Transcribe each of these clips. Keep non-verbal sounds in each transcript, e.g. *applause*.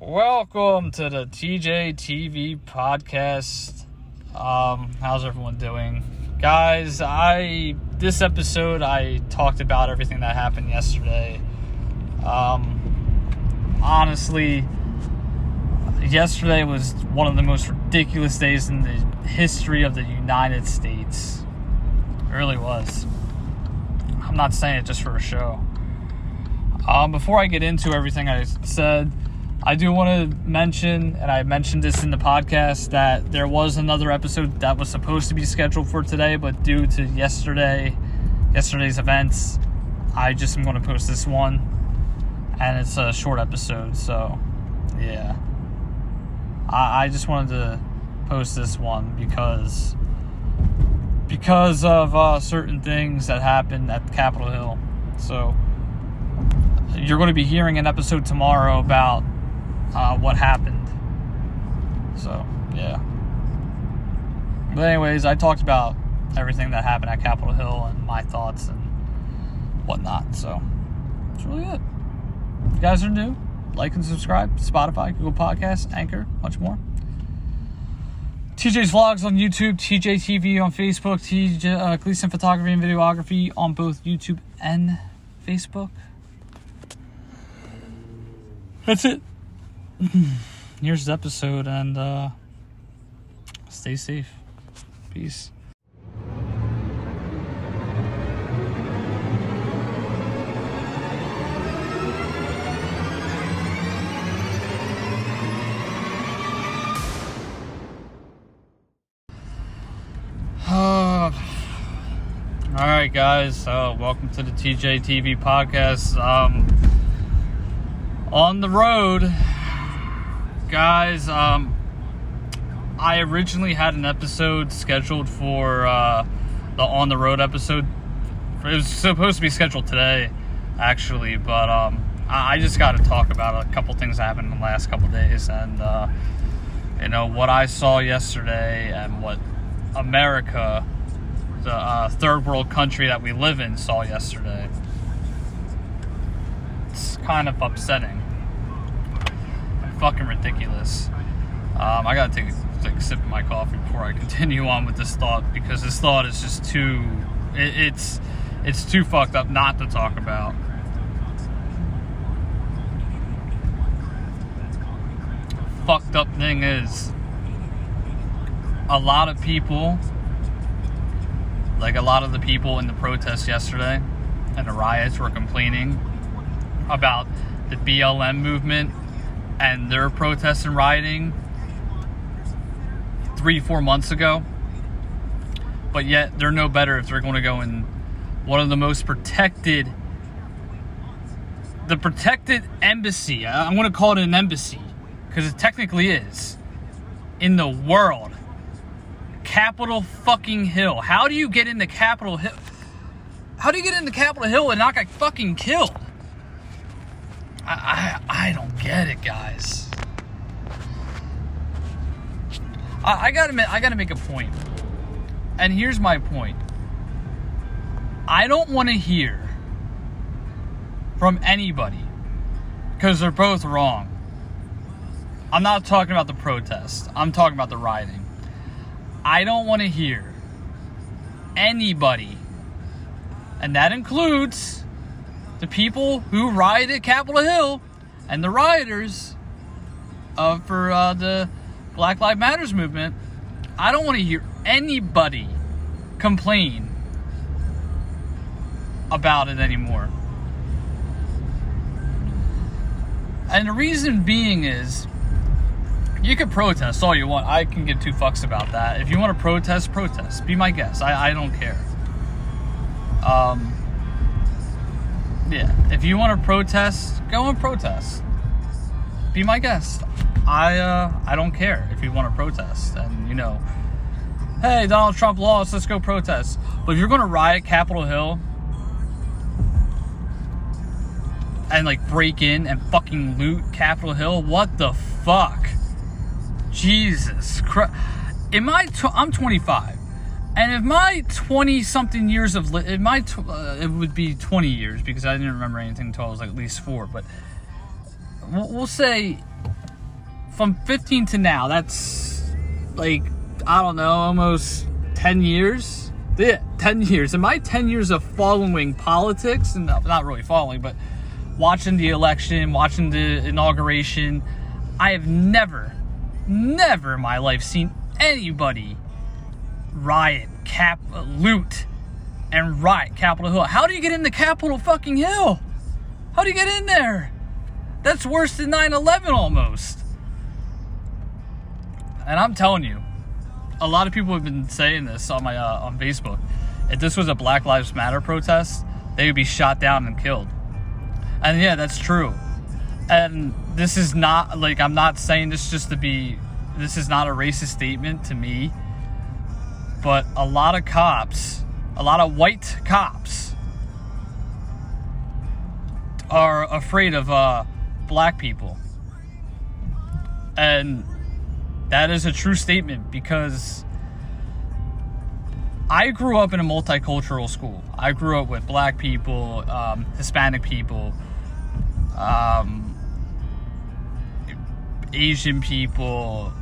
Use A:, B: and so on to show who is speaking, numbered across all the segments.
A: Welcome to the TJ TV podcast. Um, how's everyone doing? Guys, I this episode I talked about everything that happened yesterday. Um, honestly, yesterday was one of the most ridiculous days in the history of the United States. It really was. I'm not saying it just for a show. Um, before I get into everything I said, I do want to mention, and I mentioned this in the podcast, that there was another episode that was supposed to be scheduled for today, but due to yesterday, yesterday's events, I just am going to post this one, and it's a short episode, so yeah. I, I just wanted to post this one because because of uh, certain things that happened at Capitol Hill. So you're going to be hearing an episode tomorrow about uh, what happened. So, yeah. But, anyways, I talked about everything that happened at Capitol Hill and my thoughts and whatnot. So, it's really good. If you guys are new, like and subscribe. Spotify, Google Podcasts, Anchor, much more. TJ's Vlogs on YouTube, TJ TV on Facebook, TJ uh, Gleason Photography and Videography on both YouTube and Facebook. That's it. *clears throat* Here's the episode, and uh, stay safe. Peace. *sighs* All right, guys. Uh, welcome to the TJ TV podcast. Um, on the road, guys. Um, I originally had an episode scheduled for uh, the on the road episode. It was supposed to be scheduled today, actually, but um, I, I just got to talk about a couple things that happened in the last couple days, and uh, you know what I saw yesterday, and what America, the uh, third world country that we live in, saw yesterday. It's kind of upsetting fucking ridiculous. Um, I gotta take, a sip of my coffee before I *laughs* continue on with this thought because this thought is just too. It, it's it's too fucked up not to talk about. Fucked up thing is, a lot of people, like a lot of the people in the protests yesterday and the riots, were complaining about the BLM movement and their protests and rioting three, four months ago. But yet they're no better if they're going to go in one of the most protected, the protected embassy. I'm going to call it an embassy because it technically is in the world. Capitol fucking Hill. How do you get into Capitol Hill? How do you get into Capitol Hill and not get fucking killed? I, I, I don't get it, guys. I, I gotta I gotta make a point, and here's my point. I don't want to hear from anybody because they're both wrong. I'm not talking about the protest. I'm talking about the rioting. I don't want to hear anybody, and that includes the people who rioted Capitol Hill and the rioters uh, for uh, the Black Lives Matters movement, I don't want to hear anybody complain about it anymore. And the reason being is you can protest all you want. I can give two fucks about that. If you want to protest, protest. Be my guest. I, I don't care. Um, yeah, if you want to protest, go and protest. Be my guest. I uh, I don't care if you want to protest, and you know, hey, Donald Trump lost, let's go protest. But if you're going to riot Capitol Hill and like break in and fucking loot Capitol Hill, what the fuck? Jesus Christ! Am I? I'm 25. And if my 20 something years of, li- if my, tw- uh, it would be 20 years because I didn't remember anything until I was like at least four, but we'll, we'll say from 15 to now, that's like, I don't know, almost 10 years. Yeah, 10 years. In my 10 years of following politics, and not really following, but watching the election, watching the inauguration, I have never, never in my life seen anybody riot, cap, loot, and riot Capitol Hill. How do you get into Capitol fucking Hill? How do you get in there? That's worse than 9 11 almost. And I'm telling you, a lot of people have been saying this on my uh, on Facebook. If this was a Black Lives Matter protest, they would be shot down and killed. And yeah, that's true. And this is not like I'm not saying this just to be this is not a racist statement to me, but a lot of cops, a lot of white cops are afraid of uh, black people. And that is a true statement because I grew up in a multicultural school. I grew up with black people, um, Hispanic people, um, Asian people.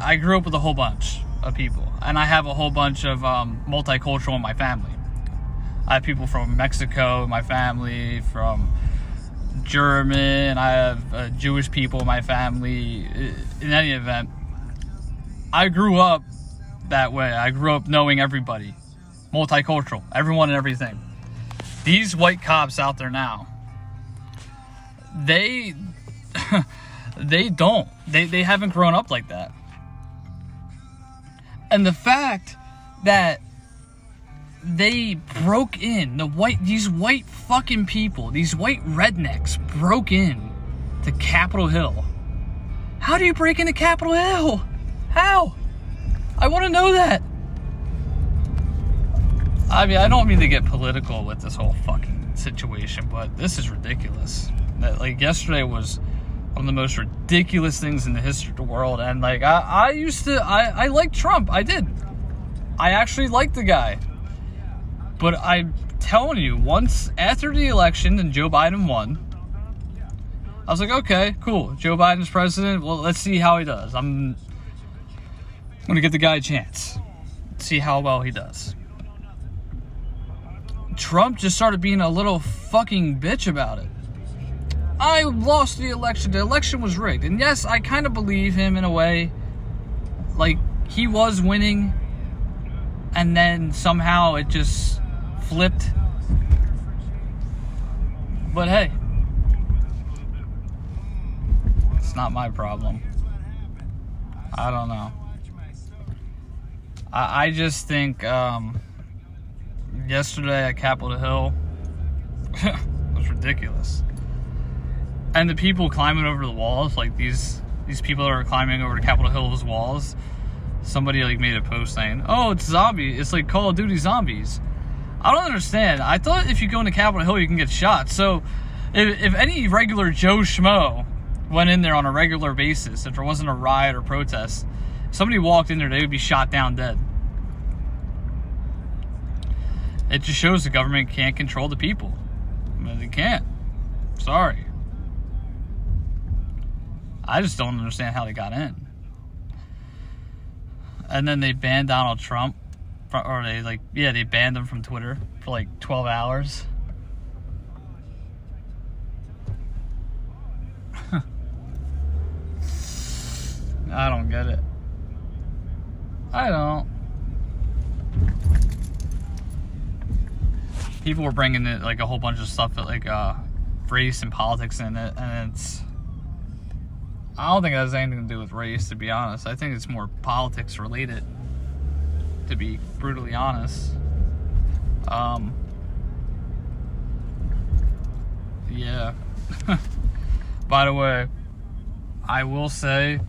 A: I grew up with a whole bunch of people, and I have a whole bunch of um, multicultural in my family. I have people from Mexico in my family, from German. I have uh, Jewish people in my family. In any event, I grew up that way. I grew up knowing everybody, multicultural, everyone and everything. These white cops out there now, they *laughs* they don't. They they haven't grown up like that. And the fact that they broke in the white these white fucking people, these white rednecks broke in to Capitol Hill. How do you break into Capitol Hill? How? I want to know that. I mean, I don't mean to get political with this whole fucking situation, but this is ridiculous. That like yesterday was one of the most ridiculous things in the history of the world, and like I, I used to, I, I liked Trump. I did. I actually liked the guy. But I'm telling you, once after the election and Joe Biden won, I was like, okay, cool. Joe Biden's president. Well, let's see how he does. I'm going to give the guy a chance. See how well he does. Trump just started being a little fucking bitch about it. I lost the election. The election was rigged. And yes, I kind of believe him in a way. Like, he was winning. And then somehow it just flipped. But hey, it's not my problem. I don't know. I, I just think um, yesterday at Capitol Hill *laughs* was ridiculous. And the people climbing over the walls, like these these people that are climbing over to Capitol Hill's walls, somebody like made a post saying, "Oh, it's zombie. It's like Call of Duty zombies." I don't understand. I thought if you go into Capitol Hill, you can get shot. So, if, if any regular Joe Schmo went in there on a regular basis, if there wasn't a riot or protest, somebody walked in there, they would be shot down dead. It just shows the government can't control the people. They can't. Sorry. I just don't understand how they got in. And then they banned Donald Trump or they like yeah they banned him from Twitter for like 12 hours. *laughs* I don't get it. I don't. People were bringing it like a whole bunch of stuff that like uh, race and politics in it, and it's. I don't think it has anything to do with race, to be honest. I think it's more politics related to be brutally honest. Um, yeah. *laughs* By the way, I will say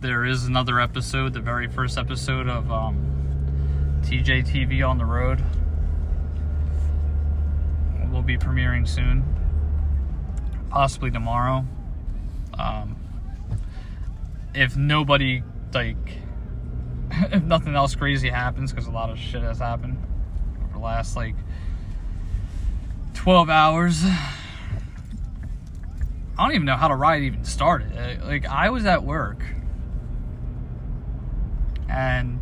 A: there is another episode, the very first episode of um, TJ TV on the road. Will be premiering soon, possibly tomorrow. Um, if nobody like *laughs* if nothing else crazy happens, because a lot of shit has happened over the last like 12 hours, *sighs* I don't even know how the riot even started. Uh, Like I was at work, and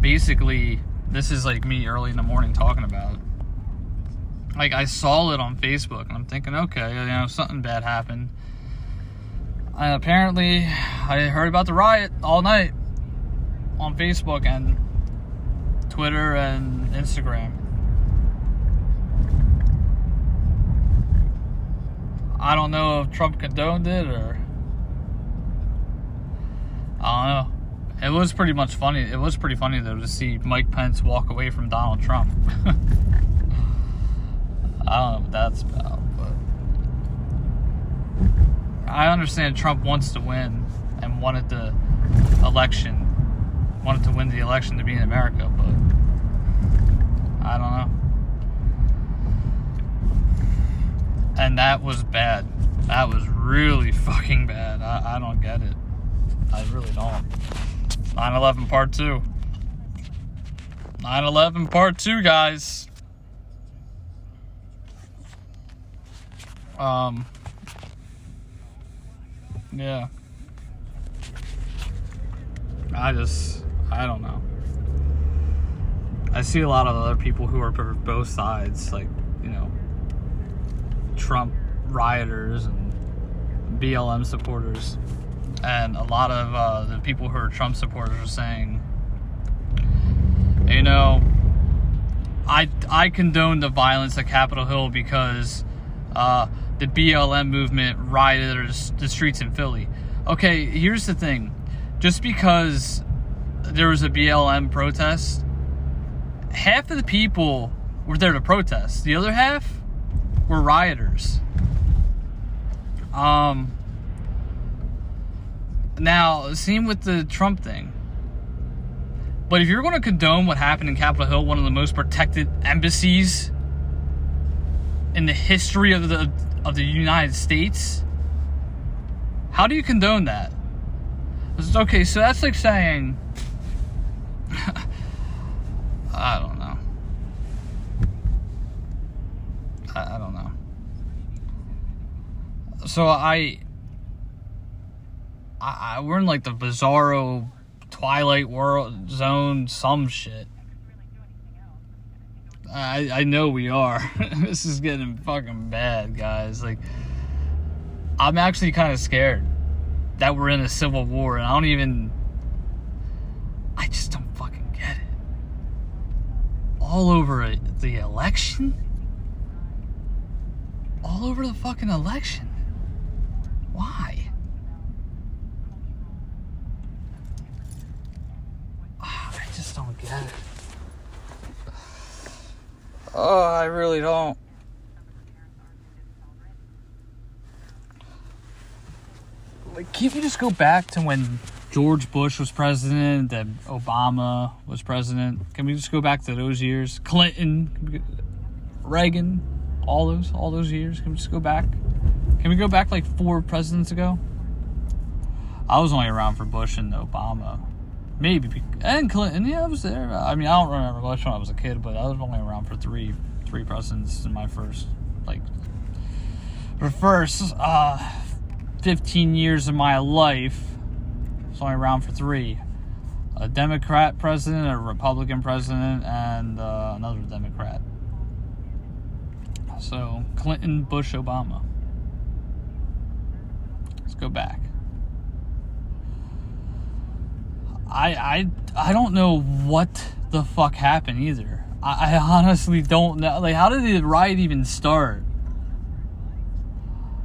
A: basically, this is like me early in the morning talking about. it. Like I saw it on Facebook, and I'm thinking, okay, you know, something bad happened. And apparently, I heard about the riot all night on Facebook and Twitter and Instagram. I don't know if Trump condoned it or I don't know. It was pretty much funny. It was pretty funny though to see Mike Pence walk away from Donald Trump. *laughs* I don't know what that's about, but I understand Trump wants to win and wanted the election, wanted to win the election to be in America, but I don't know. And that was bad. That was really *laughs* fucking bad. I, I don't get it. I really don't. 9 11 part 2. 9 11 part 2, guys. Um, yeah. I just, I don't know. I see a lot of other people who are both sides, like, you know, Trump rioters and BLM supporters. And a lot of uh, the people who are Trump supporters are saying, you know, I, I condone the violence at Capitol Hill because uh, the BLM movement rioted the streets in Philly. Okay, here's the thing. Just because there was a BLM protest, half of the people were there to protest. The other half were rioters. Um now, same with the Trump thing. But if you're going to condone what happened in Capitol Hill, one of the most protected embassies in the history of the of the United States, how do you condone that? Okay, so that's like saying *laughs* I don't know. I, I don't know. So I, I, I we're in like the bizarro Twilight world zone, some shit. I I know we are. *laughs* this is getting fucking bad, guys. Like, I'm actually kind of scared that we're in a civil war, and I don't even. I just don't fucking get it. All over the election. All over the fucking election. Why? Ah, I just don't get it. Oh, I really don't. Like, can't we just go back to when George Bush was president, then Obama was president? Can we just go back to those years? Clinton, can Reagan, all those, all those years. Can we just go back? Can we go back like four presidents ago? I was only around for Bush and Obama. Maybe and Clinton. Yeah, I was there. I mean, I don't remember much when I was a kid, but I was only around for three three presidents in my first like for first uh 15 years of my life. I was only around for three. A Democrat president, a Republican president, and uh, another Democrat. So Clinton, Bush, Obama. Let's go back. I I I don't know what the fuck happened either. I, I honestly don't know. Like, how did the riot even start?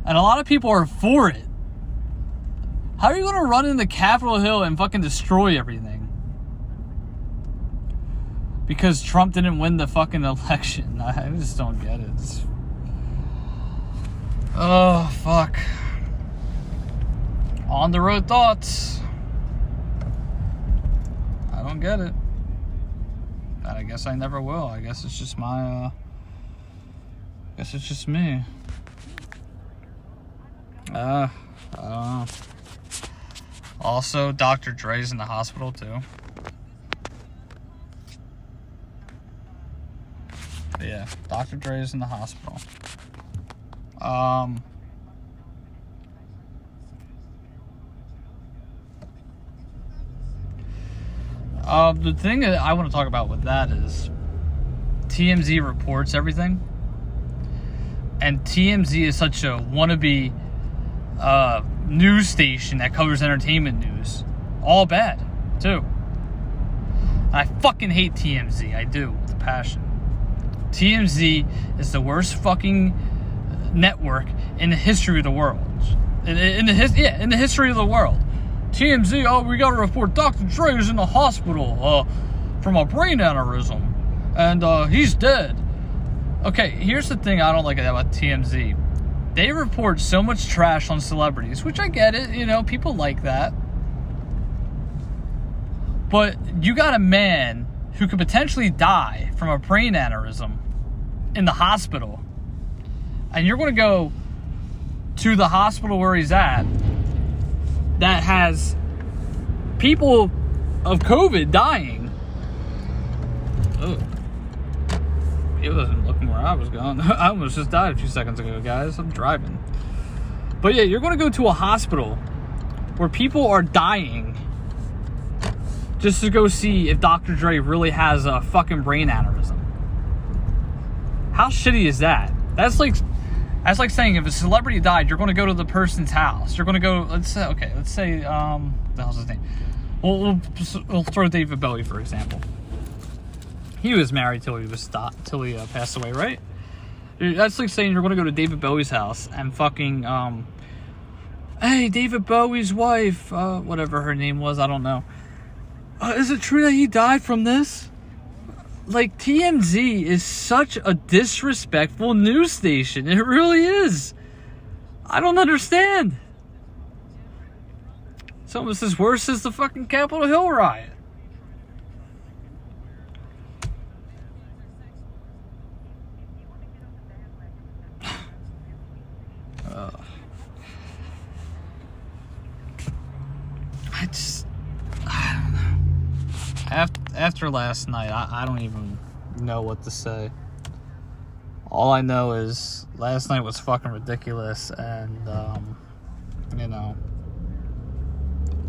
A: And a lot of people are for it. How are you gonna run into Capitol Hill and fucking destroy everything? Because Trump didn't win the fucking *laughs* election. I just don't get it. Oh fuck. On the road thoughts. I don't get it. I guess I never will. I guess it's just my uh I guess it's just me. Uh I don't know. Also, Dr. Dre's in the hospital too. Yeah, Dr. Dre's in the hospital. Um, uh, the thing I want to talk about with that is TMZ reports everything, and TMZ is such a wannabe uh, news station that covers entertainment news. All bad, too. I fucking hate TMZ. I do with a passion. TMZ is the worst fucking network in the history of the world. In, in the his, yeah, in the history of the world. TMZ, oh, we got to report Dr. Dre is in the hospital uh, from a brain aneurysm, and uh, he's dead. Okay, here's the thing I don't like about TMZ. They report so much trash on celebrities, which I get it. You know, people like that. But you got a man who could potentially die from a brain aneurysm in the hospital. And you're going to go to the hospital where he's at that has people of COVID dying. Oh. It wasn't looking where I was going. *laughs* I almost just died a few seconds ago, guys. I'm driving. But yeah, you're going to go to a hospital where people are dying just to go see if Dr. Dre really has a fucking brain aneurysm. How shitty is that? That's like that's like saying if a celebrity died, you're going to go to the person's house. You're going to go. Let's say okay. Let's say um, the hell's his name? We'll, we'll, we'll throw David Bowie for example. He was married till he was stopped till he uh, passed away, right? That's like saying you're going to go to David Bowie's house and fucking um, hey, David Bowie's wife, uh, whatever her name was, I don't know uh, is it true that he died from this? Like, TMZ is such a disrespectful news station. It really is. I don't understand. It's almost as worse as the fucking Capitol Hill riot. uh, I just after, last night, I, I don't even know what to say. All I know is last night was fucking ridiculous, and, um, you know,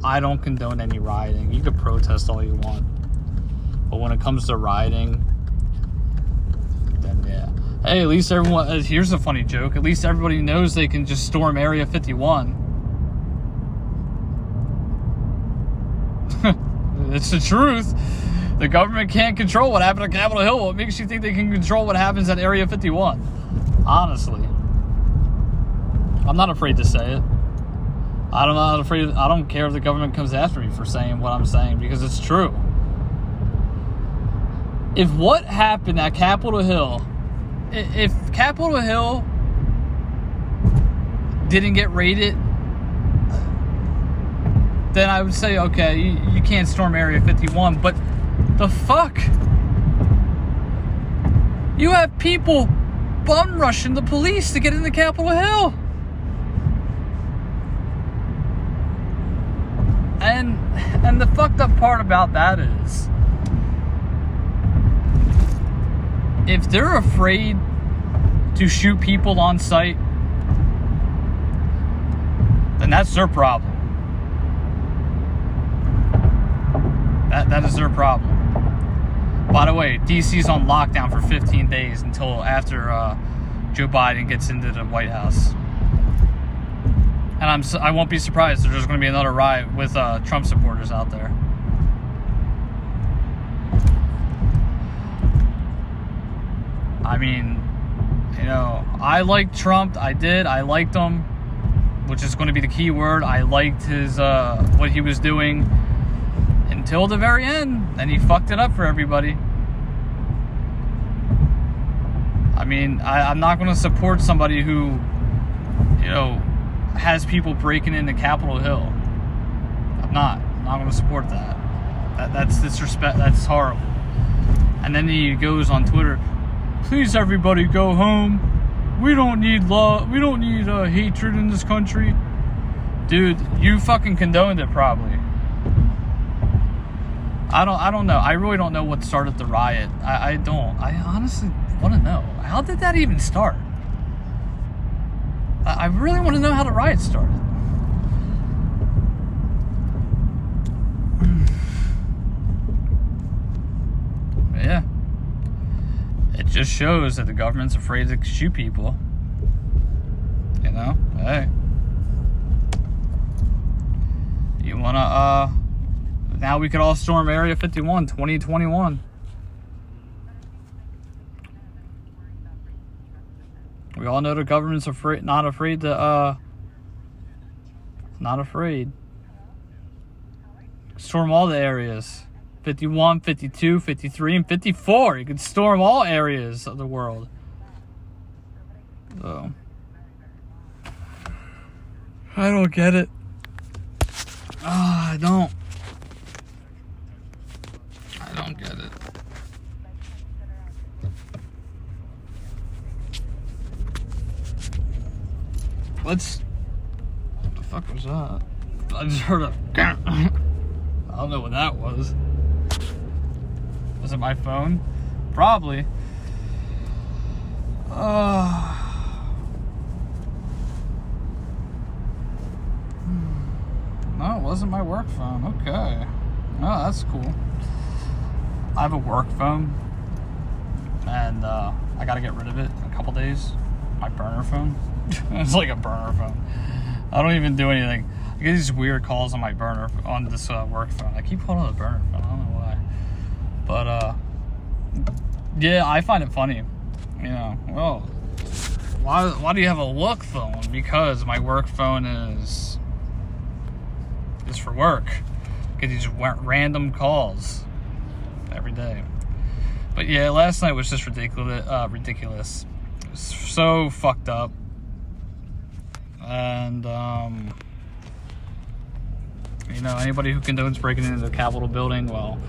A: I don't condone any rioting. You can protest all you want. But when it comes to rioting, then yeah. Hey, at least everyone, uh, here's a funny joke. At least everybody knows they can just storm Area 51. *laughs* It's the truth. The government can't control what happened at Capitol Hill. What makes you think they can control what happens at Area 51? Honestly. I'm not afraid to say it. I'm not afraid. I don't care if the government comes after me for saying what I'm saying because it's true. If what happened at Capitol Hill, if Capitol Hill didn't get raided then I would say, okay, you, you can't storm Area 51. But the fuck? You have people bum rushing the police to get into Capitol Hill. And and the fucked up part about that is if they're afraid to shoot people on sight, then that's their problem. That, that is their problem. By the way, DC's on lockdown for 15 days until after uh, Joe Biden gets into the White House. And I'm I won't be surprised if there's going to be another riot with uh, Trump supporters out there. I mean, you know, I liked Trump. I did. I liked him, which is going to be the key word. I liked his uh, what he was doing until the very end. And he fucked it up for everybody. I mean, I, am not going to support somebody who, you know, has people breaking into Capitol Hill. I'm not. I'm not going to support that. that. That's disrespect. That's horrible. And then he goes on Twitter, please everybody go home. We don't need love. We don't need uh, hatred in this country. Dude, you fucking condoned it probably. I don't. I don't know. I really don't know what started the riot. I, I don't. I honestly want to know how did that even start. I really want to know how the riot started. *sighs* yeah. It just shows that the government's afraid to shoot people. You know? Hey. You wanna, uh, now we could all storm Area 51 2021. We all know the government's afraid, not afraid to, uh, not afraid. Storm all the areas 51, 52, 53, and 54. You can storm all areas of the world. So, I don't get it. Ah, I don't. I don't get it. Let's. What the fuck was that? I just heard a. *coughs* I don't know what that was. Was it my phone? Probably. Uh, no, it wasn't my work phone. Okay. Oh, that's cool. I have a work phone, and uh, I got to get rid of it in a couple days. My burner phone. *laughs* it's like a burner phone. I don't even do anything. I get these weird calls on my burner on this uh, work phone. I keep calling a burner phone. I don't know why, but uh, yeah, I find it funny. You know, well, why why do you have a work phone? Because my work phone is is for work. Get these random calls every day. But yeah, last night was just ridiculous. Uh, ridiculous. so fucked up. And um, you know, anybody who condones breaking into the Capitol building, well,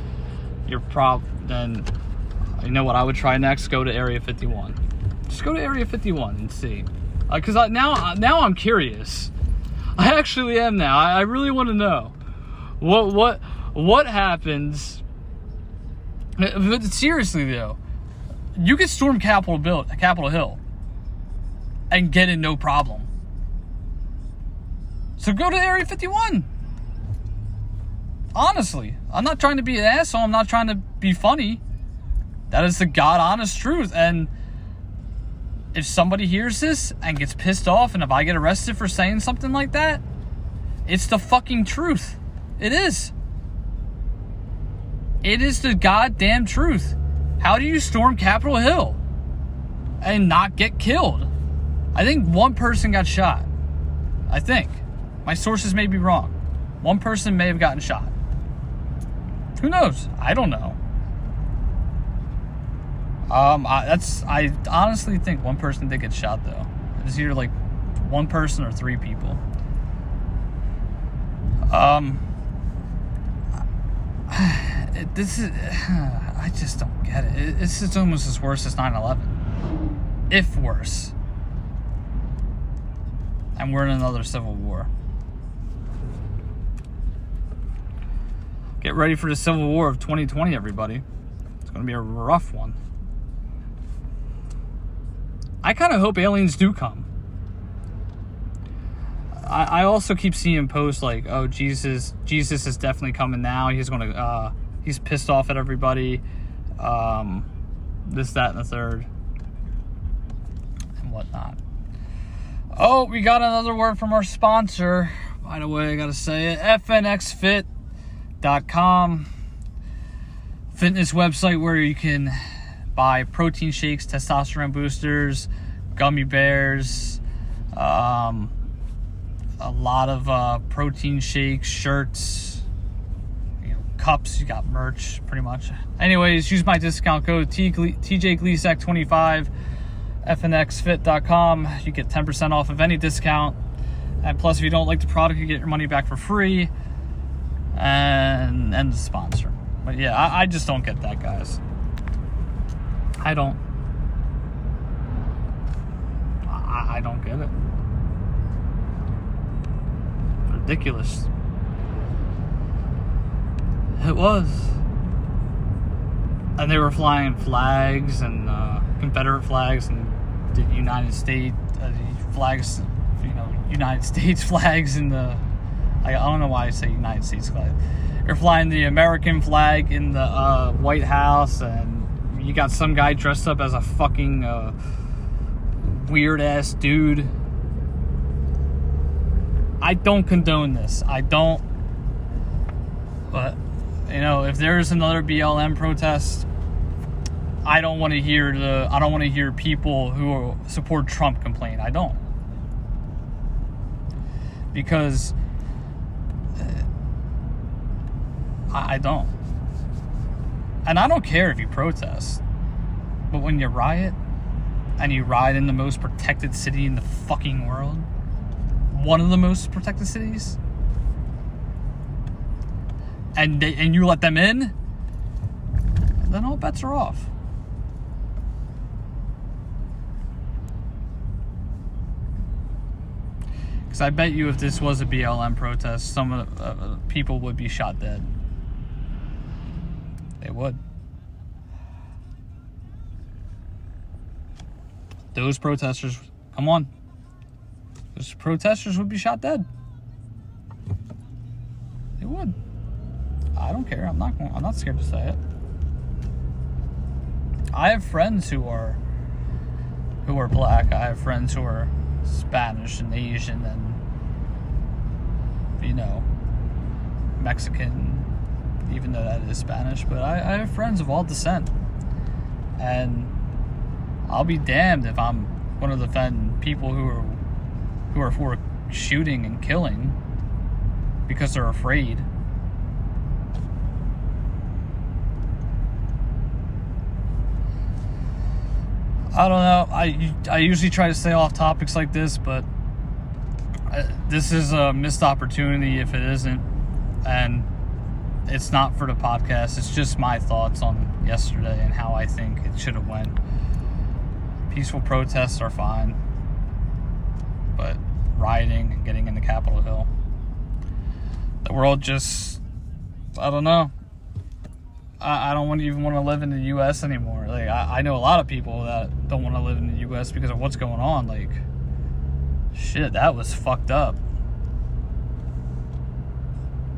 A: you're prob then. You know what I would try next? Go to Area 51. Just go to Area 51 and see. Because uh, now, now I'm curious. I actually am now. I, I really want to know what what what happens but seriously though, you can storm Capitol Bill, Capitol Hill, and get in no problem. So go to Area 51. Honestly, I'm not trying to be an asshole. I'm not trying to be funny. That is the God honest truth. And if somebody hears this and gets pissed off, and if I get arrested for saying something like that, it's the fucking truth. It is. It is the goddamn truth. How do you storm Capitol Hill and not get killed? I think one person got shot. I think. My sources may be wrong. One person may have gotten shot. Who knows? I don't know. Um, I, that's I honestly think one person did get shot though. It's either like one person or three people. Um, *sighs* it, this is, *sighs* I just don't get it. it. This is almost as worse as 9 11, if worse. And we're in another civil war. Get ready for the Civil War of 2020, everybody. It's going to be a rough one. I kind of hope aliens do come. I, I also keep seeing posts like, "Oh, Jesus, Jesus is definitely coming now. He's going to uh, he's pissed off at everybody, um, this, that, and the third, and whatnot. Oh, we got another word from our sponsor. By the way, I gotta say it Fitness website where you can buy protein shakes, testosterone boosters, gummy bears, um, a lot of uh, protein shakes, shirts, cups. You got merch, pretty much. Anyways, use my discount code TJGleesack25, fnxfit.com. You get 10% off of any discount. And plus, if you don't like the product, you get your money back for free. And and the sponsor. But yeah, I, I just don't get that, guys. I don't. I, I don't get it. Ridiculous. It was. And they were flying flags and uh, Confederate flags and the United States uh, flags, you know, United *laughs* States flags in the. I, don't know why I say United States flag. They're flying the American flag in the uh, White House, and you got some guy dressed up as a fucking uh, weird ass dude. I don't condone this. I don't. But, you know, if there's another BLM protest, I don't want to hear the I don't want to hear people who support Trump complain. I don't. Because I, I don't. And I don't care if you protest. But when you riot and you ride in the most protected city in the fucking world, one of the most protected cities, and they, and you let them in, then all bets are off. Because I bet you if this was a BLM protest, some of the uh, people would be shot dead. They would. Those protesters, come on. Those protesters would be shot dead. They would. I don't care. I'm not. I'm not scared to say it. I have friends who are who are black. I have friends who are Spanish and Asian and you know Mexican, even though that is Spanish. But I, I have friends of all descent, and I'll be damned if I'm one of the people who are who are for shooting and killing because they're afraid. I don't know. I I usually try to stay off topics like this, but uh, this is a missed opportunity if it isn't, and it's not for the podcast. It's just my thoughts on yesterday and how I think it should have went. Peaceful protests are fine, but rioting and getting into Capitol Hill, the world just I don't know. I, I don't want even want to live in the U.S. anymore. Like I, I know a lot of people that don't want to live in the U.S. because of what's going on. Like shit, that was fucked up.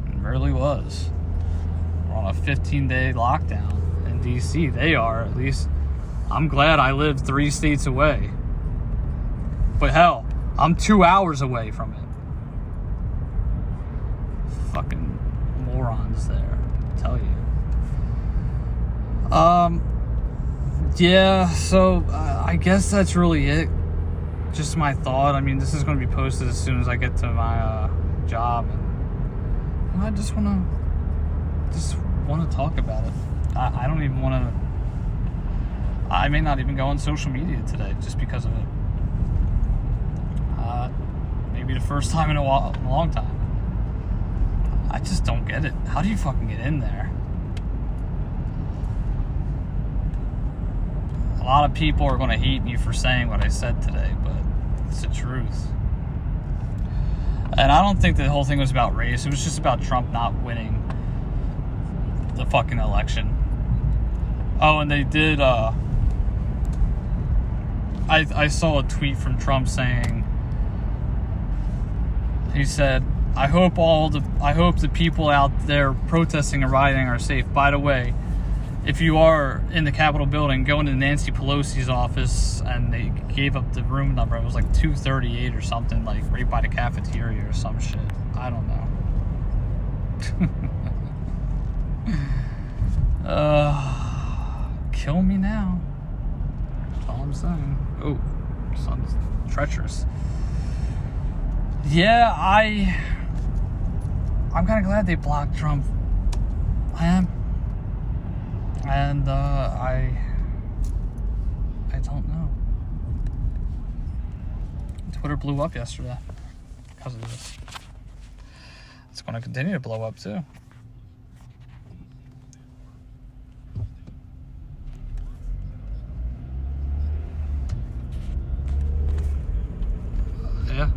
A: It really was. We're on a 15 day lockdown in D.C. They are at least. I'm glad I live three states away. But hell, I'm two hours away from it. Fucking morons there. Um, yeah, so uh, I guess that's really it. Just my thought. I mean, this is going to be posted as soon as I get to my uh, job, and I just want to just want to talk about it. I, I don't even want to. I may not even go on social media today just because of it. Uh, maybe the first time in a, while, a long time. I just don't get it. How do you fucking get in there? A lot of people are going to hate me for saying what I said today, but it's the truth. And I don't think the whole thing was about race. It was just about Trump not winning the fucking election. Oh, and they did. Uh, I I saw a tweet from Trump saying he said, "I hope all the I hope the people out there protesting and rioting are safe." By the way, if you are in the Capitol building, go into Nancy Pelosi's office, and they gave up the room number. It was like 238 or something, like right by the cafeteria or some shit. I don't know. *laughs* uh, kill me now. That's all I'm saying. Oh, sun's treacherous. Yeah, I. I'm kind of glad they blocked Trump. I am and uh, I I don't know. Twitter blew up yesterday because of this. It's going to continue to blow up too. Yeah.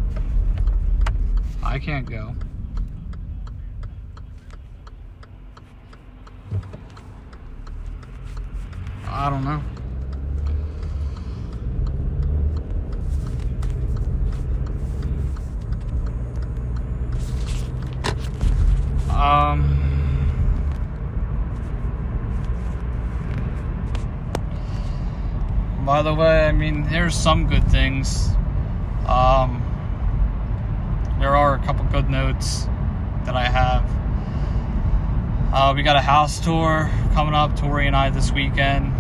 A: I can't go. I don't know. Um, by the way, I mean, there's some good things. Um, there are a couple good notes that I have. Uh, we got a house tour coming up, Tori and I, this weekend.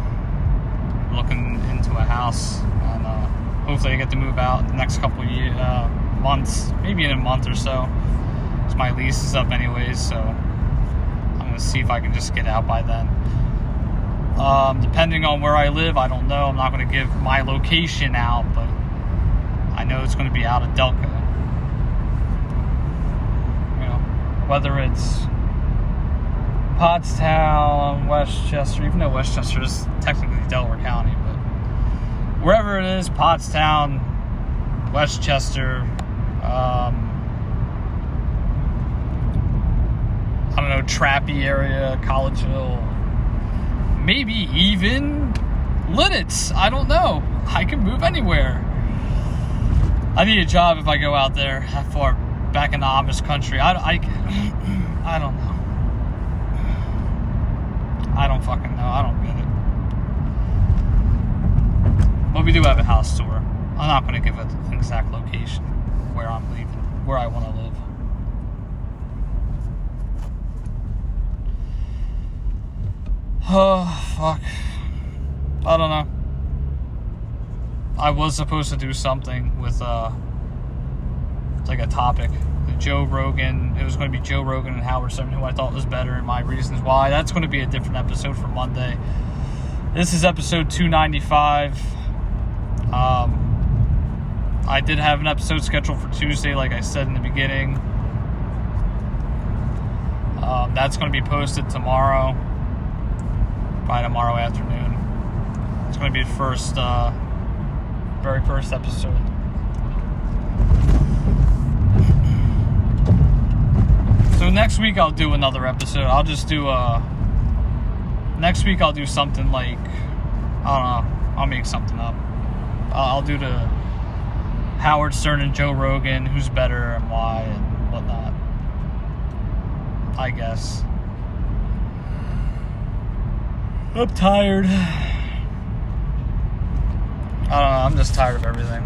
A: Looking into a house, and uh, hopefully I get to move out the next couple of year, uh, months, maybe in a month or so. Because my lease is up anyways, so I'm gonna see if I can just get out by then. Um, depending on where I live, I don't know. I'm not to give my location out, but I know it's to be out of Delco. You know, whether it's Pottstown, West Chester, even though West Chester is technically Delaware County, but wherever it is, Pottstown, West Chester, um, I don't know, Trappe area, Collegeville, maybe even Lititz. I don't know. I can move anywhere. I need a job if I go out there that far back in the Amish country. I, I, *clears throat* I don't know. I don't fucking know. I don't get it. But we do have a house tour. I'm not going to give an exact location where I'm leaving, where I want to live. Oh, fuck. I don't know. I was supposed to do something with, uh, like a topic. Joe Rogan. It was going to be Joe Rogan and Howard Stern, who I thought was better, and my reasons why. That's going to be a different episode for Monday. This is episode 295. Um, I did have an episode scheduled for Tuesday, like I said in the beginning. Um, that's going to be posted tomorrow, by tomorrow afternoon. It's going to be the first, uh, very first episode. So next week I'll do another episode. I'll just do a. Next week I'll do something like, I don't know. I'll make something up. I'll, I'll do the Howard Stern and Joe Rogan, who's better and why and whatnot. I guess. I'm tired. *sighs* I don't know. I'm just tired of everything.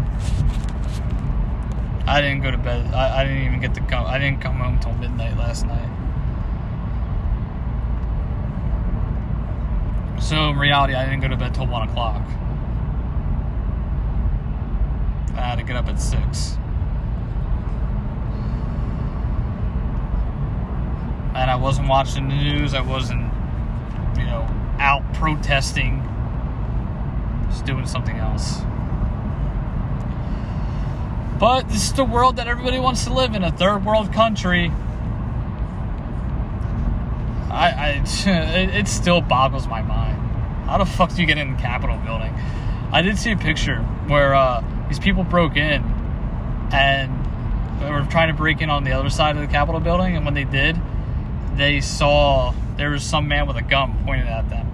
A: I didn't go to bed. I, I didn't even get to come. I didn't come home till midnight last night. So in reality, I didn't go to bed till one o'clock. I had to get up at six. And I wasn't watching the news. I wasn't, you know, out protesting. Just doing something else. But this is the world that everybody wants to live in, a third world country. I, I *laughs* it, still boggles my mind. How the fuck do you get in the Capitol building? I did see a picture where uh, these people broke in and they were trying to break in on the other side of the Capitol building, and when they did, they saw there was some man with a gun pointed at them.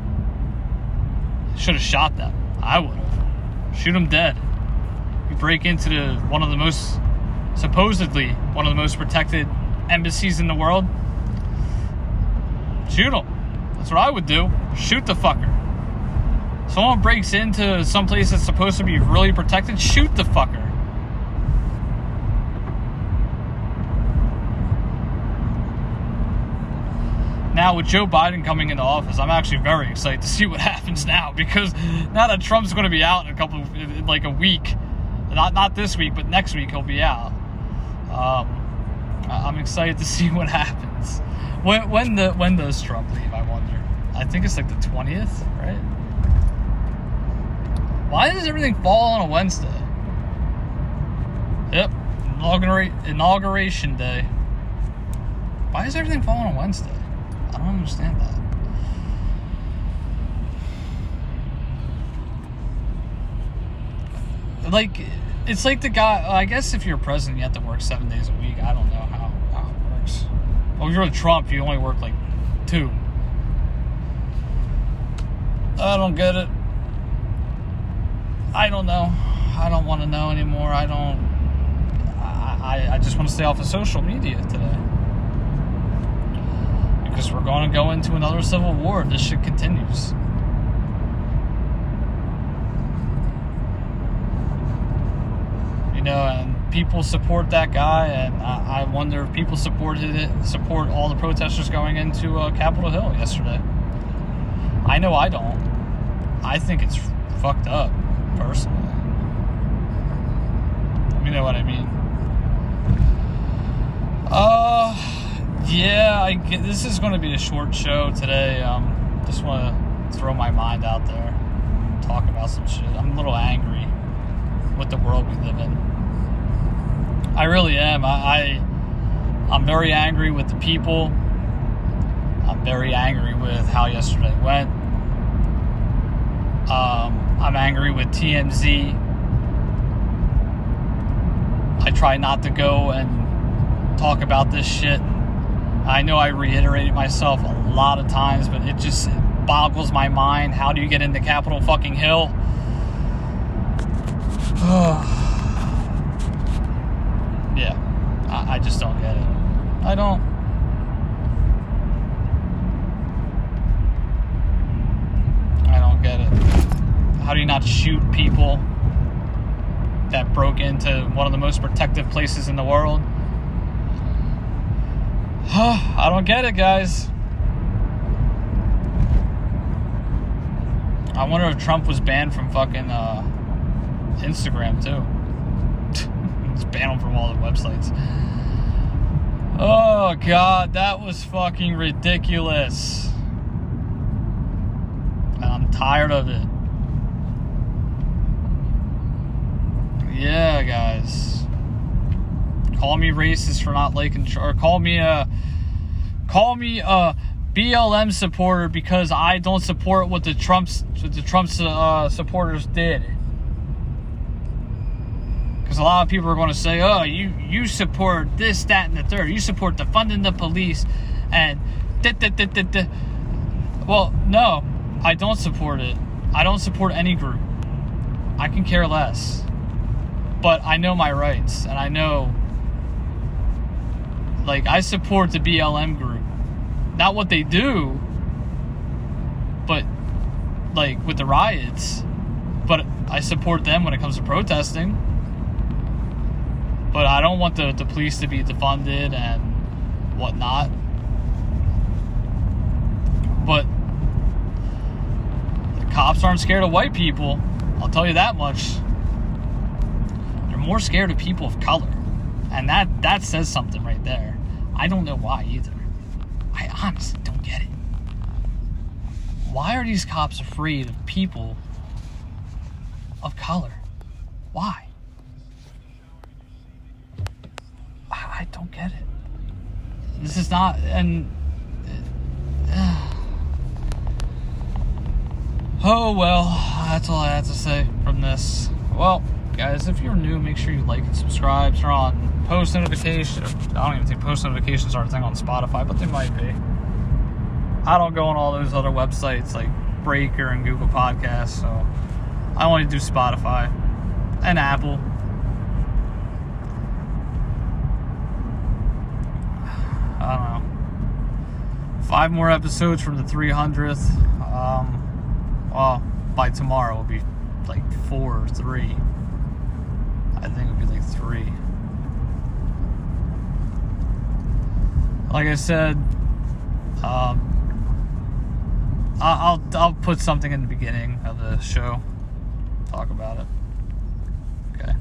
A: Should have shot them. I would have. Shoot them dead break into the, one of the most supposedly one of the most protected embassies in the world, shoot them. That's what I would do. Shoot the fucker. Someone breaks into some place that's supposed to be really protected, shoot the fucker. Now, with Joe Biden coming into office, I'm actually very excited to see what *laughs* happens now because now that Trump's going to be out in a couple, like a week, not not this week, but next week he'll be out. Um, I'm excited to *laughs* see what happens. When when the when does Trump leave? I wonder. I think it's like the twentieth, right? Why does everything fall on a Wednesday? Yep, inaugurate inauguration day. Why does everything fall on a Wednesday? I don't understand that. Like it's like the guy. I guess if you're president, you have to work seven days a week. I don't know how, how it works. Well, if you're Trump, you only work like two. I don't get it. I don't know. I don't want to know anymore. I don't. I, I just want to stay off of social media today. Because we're going to go into another civil war. This shit continues. Know, and people support that guy, and I, I wonder if people supported it, support all the protesters going into uh, Capitol Hill yesterday. I know I don't. I think it's fucked up, personally. You know what I mean? Uh, yeah, I get, this is going to be a short show today. Um, just want to throw my mind out there, talk about some shit. I'm a little angry with the world we live in. I really am. I, I I'm very angry with the people. I'm very angry with how yesterday went. Um, I'm angry with TMZ. I try not to go and talk about this shit. I know I reiterated myself a lot of times, but it just boggles my mind. How do you get into Capitol fucking Hill? *sighs* *sighs* yeah, I, just don't get it. I don't. I don't get it. How do you not shoot people that broke into one of the most protective places in the world? *sighs* I don't get it, guys. I wonder if Trump was banned from fucking uh, Instagram too. Just ban him from all the websites. Oh god, that was fucking ridiculous. And I'm tired of it. Yeah, guys. Call me racist for not liking, or call me a, call me a BLM supporter because I don't support what the Trump's, what the Trump's uh, supporters did. Because a lot of people are going to say, "Oh, you you support this, that, and the third. You support defunding the police, and da, da, da, da, da. well, no, I don't support it. I don't support any group. I can care less. But I know my rights, and I know, like, I support the BLM group. Not what they do, but like with the riots. But I support them when it comes to protesting but I don't want the, the police to be defunded and whatnot. But the cops aren't scared of white people. I'll tell you that much. They're more scared of people of color. And that, that says something right there. I don't know why either. I honestly don't get it. Why are these cops afraid of people of color? Why? I don't get it. This is not, and. Uh, *sighs* oh well, that's all I have to say from this. Well, guys, if you're new, make sure you like and subscribe. Turn on post notifications. I don't even think post notifications are a thing on Spotify, but they might be. I don't go on all those other websites like Breaker and Google Podcasts, so I only do Spotify and Apple. I don't know. Five more episodes from the 300th. Um, well, by tomorrow it'll be like four or three. I think it'll be like three. Like I said, um, I'll I'll put something in the beginning of the show. Talk about it. Okay.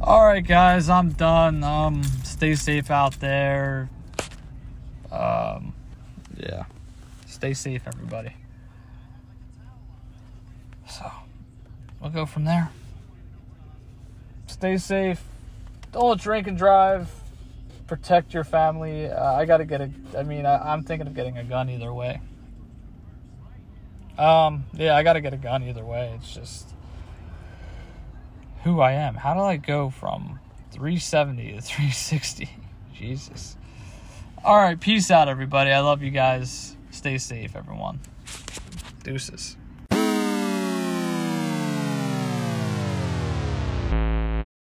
A: All right, guys, I'm done. Um, stay safe out there. Yeah. Stay safe, everybody. So, we'll go from there. Stay safe. Don't drink and drive. Protect your family. Uh, I gotta get a. I mean, I, I'm thinking of getting a gun either way. Um, yeah, I gotta get a gun either way. It's just who I am. How do I go from 370 to 360? *laughs* Jesus. All right, peace out, everybody. I love you guys. Stay safe, everyone. Deuces.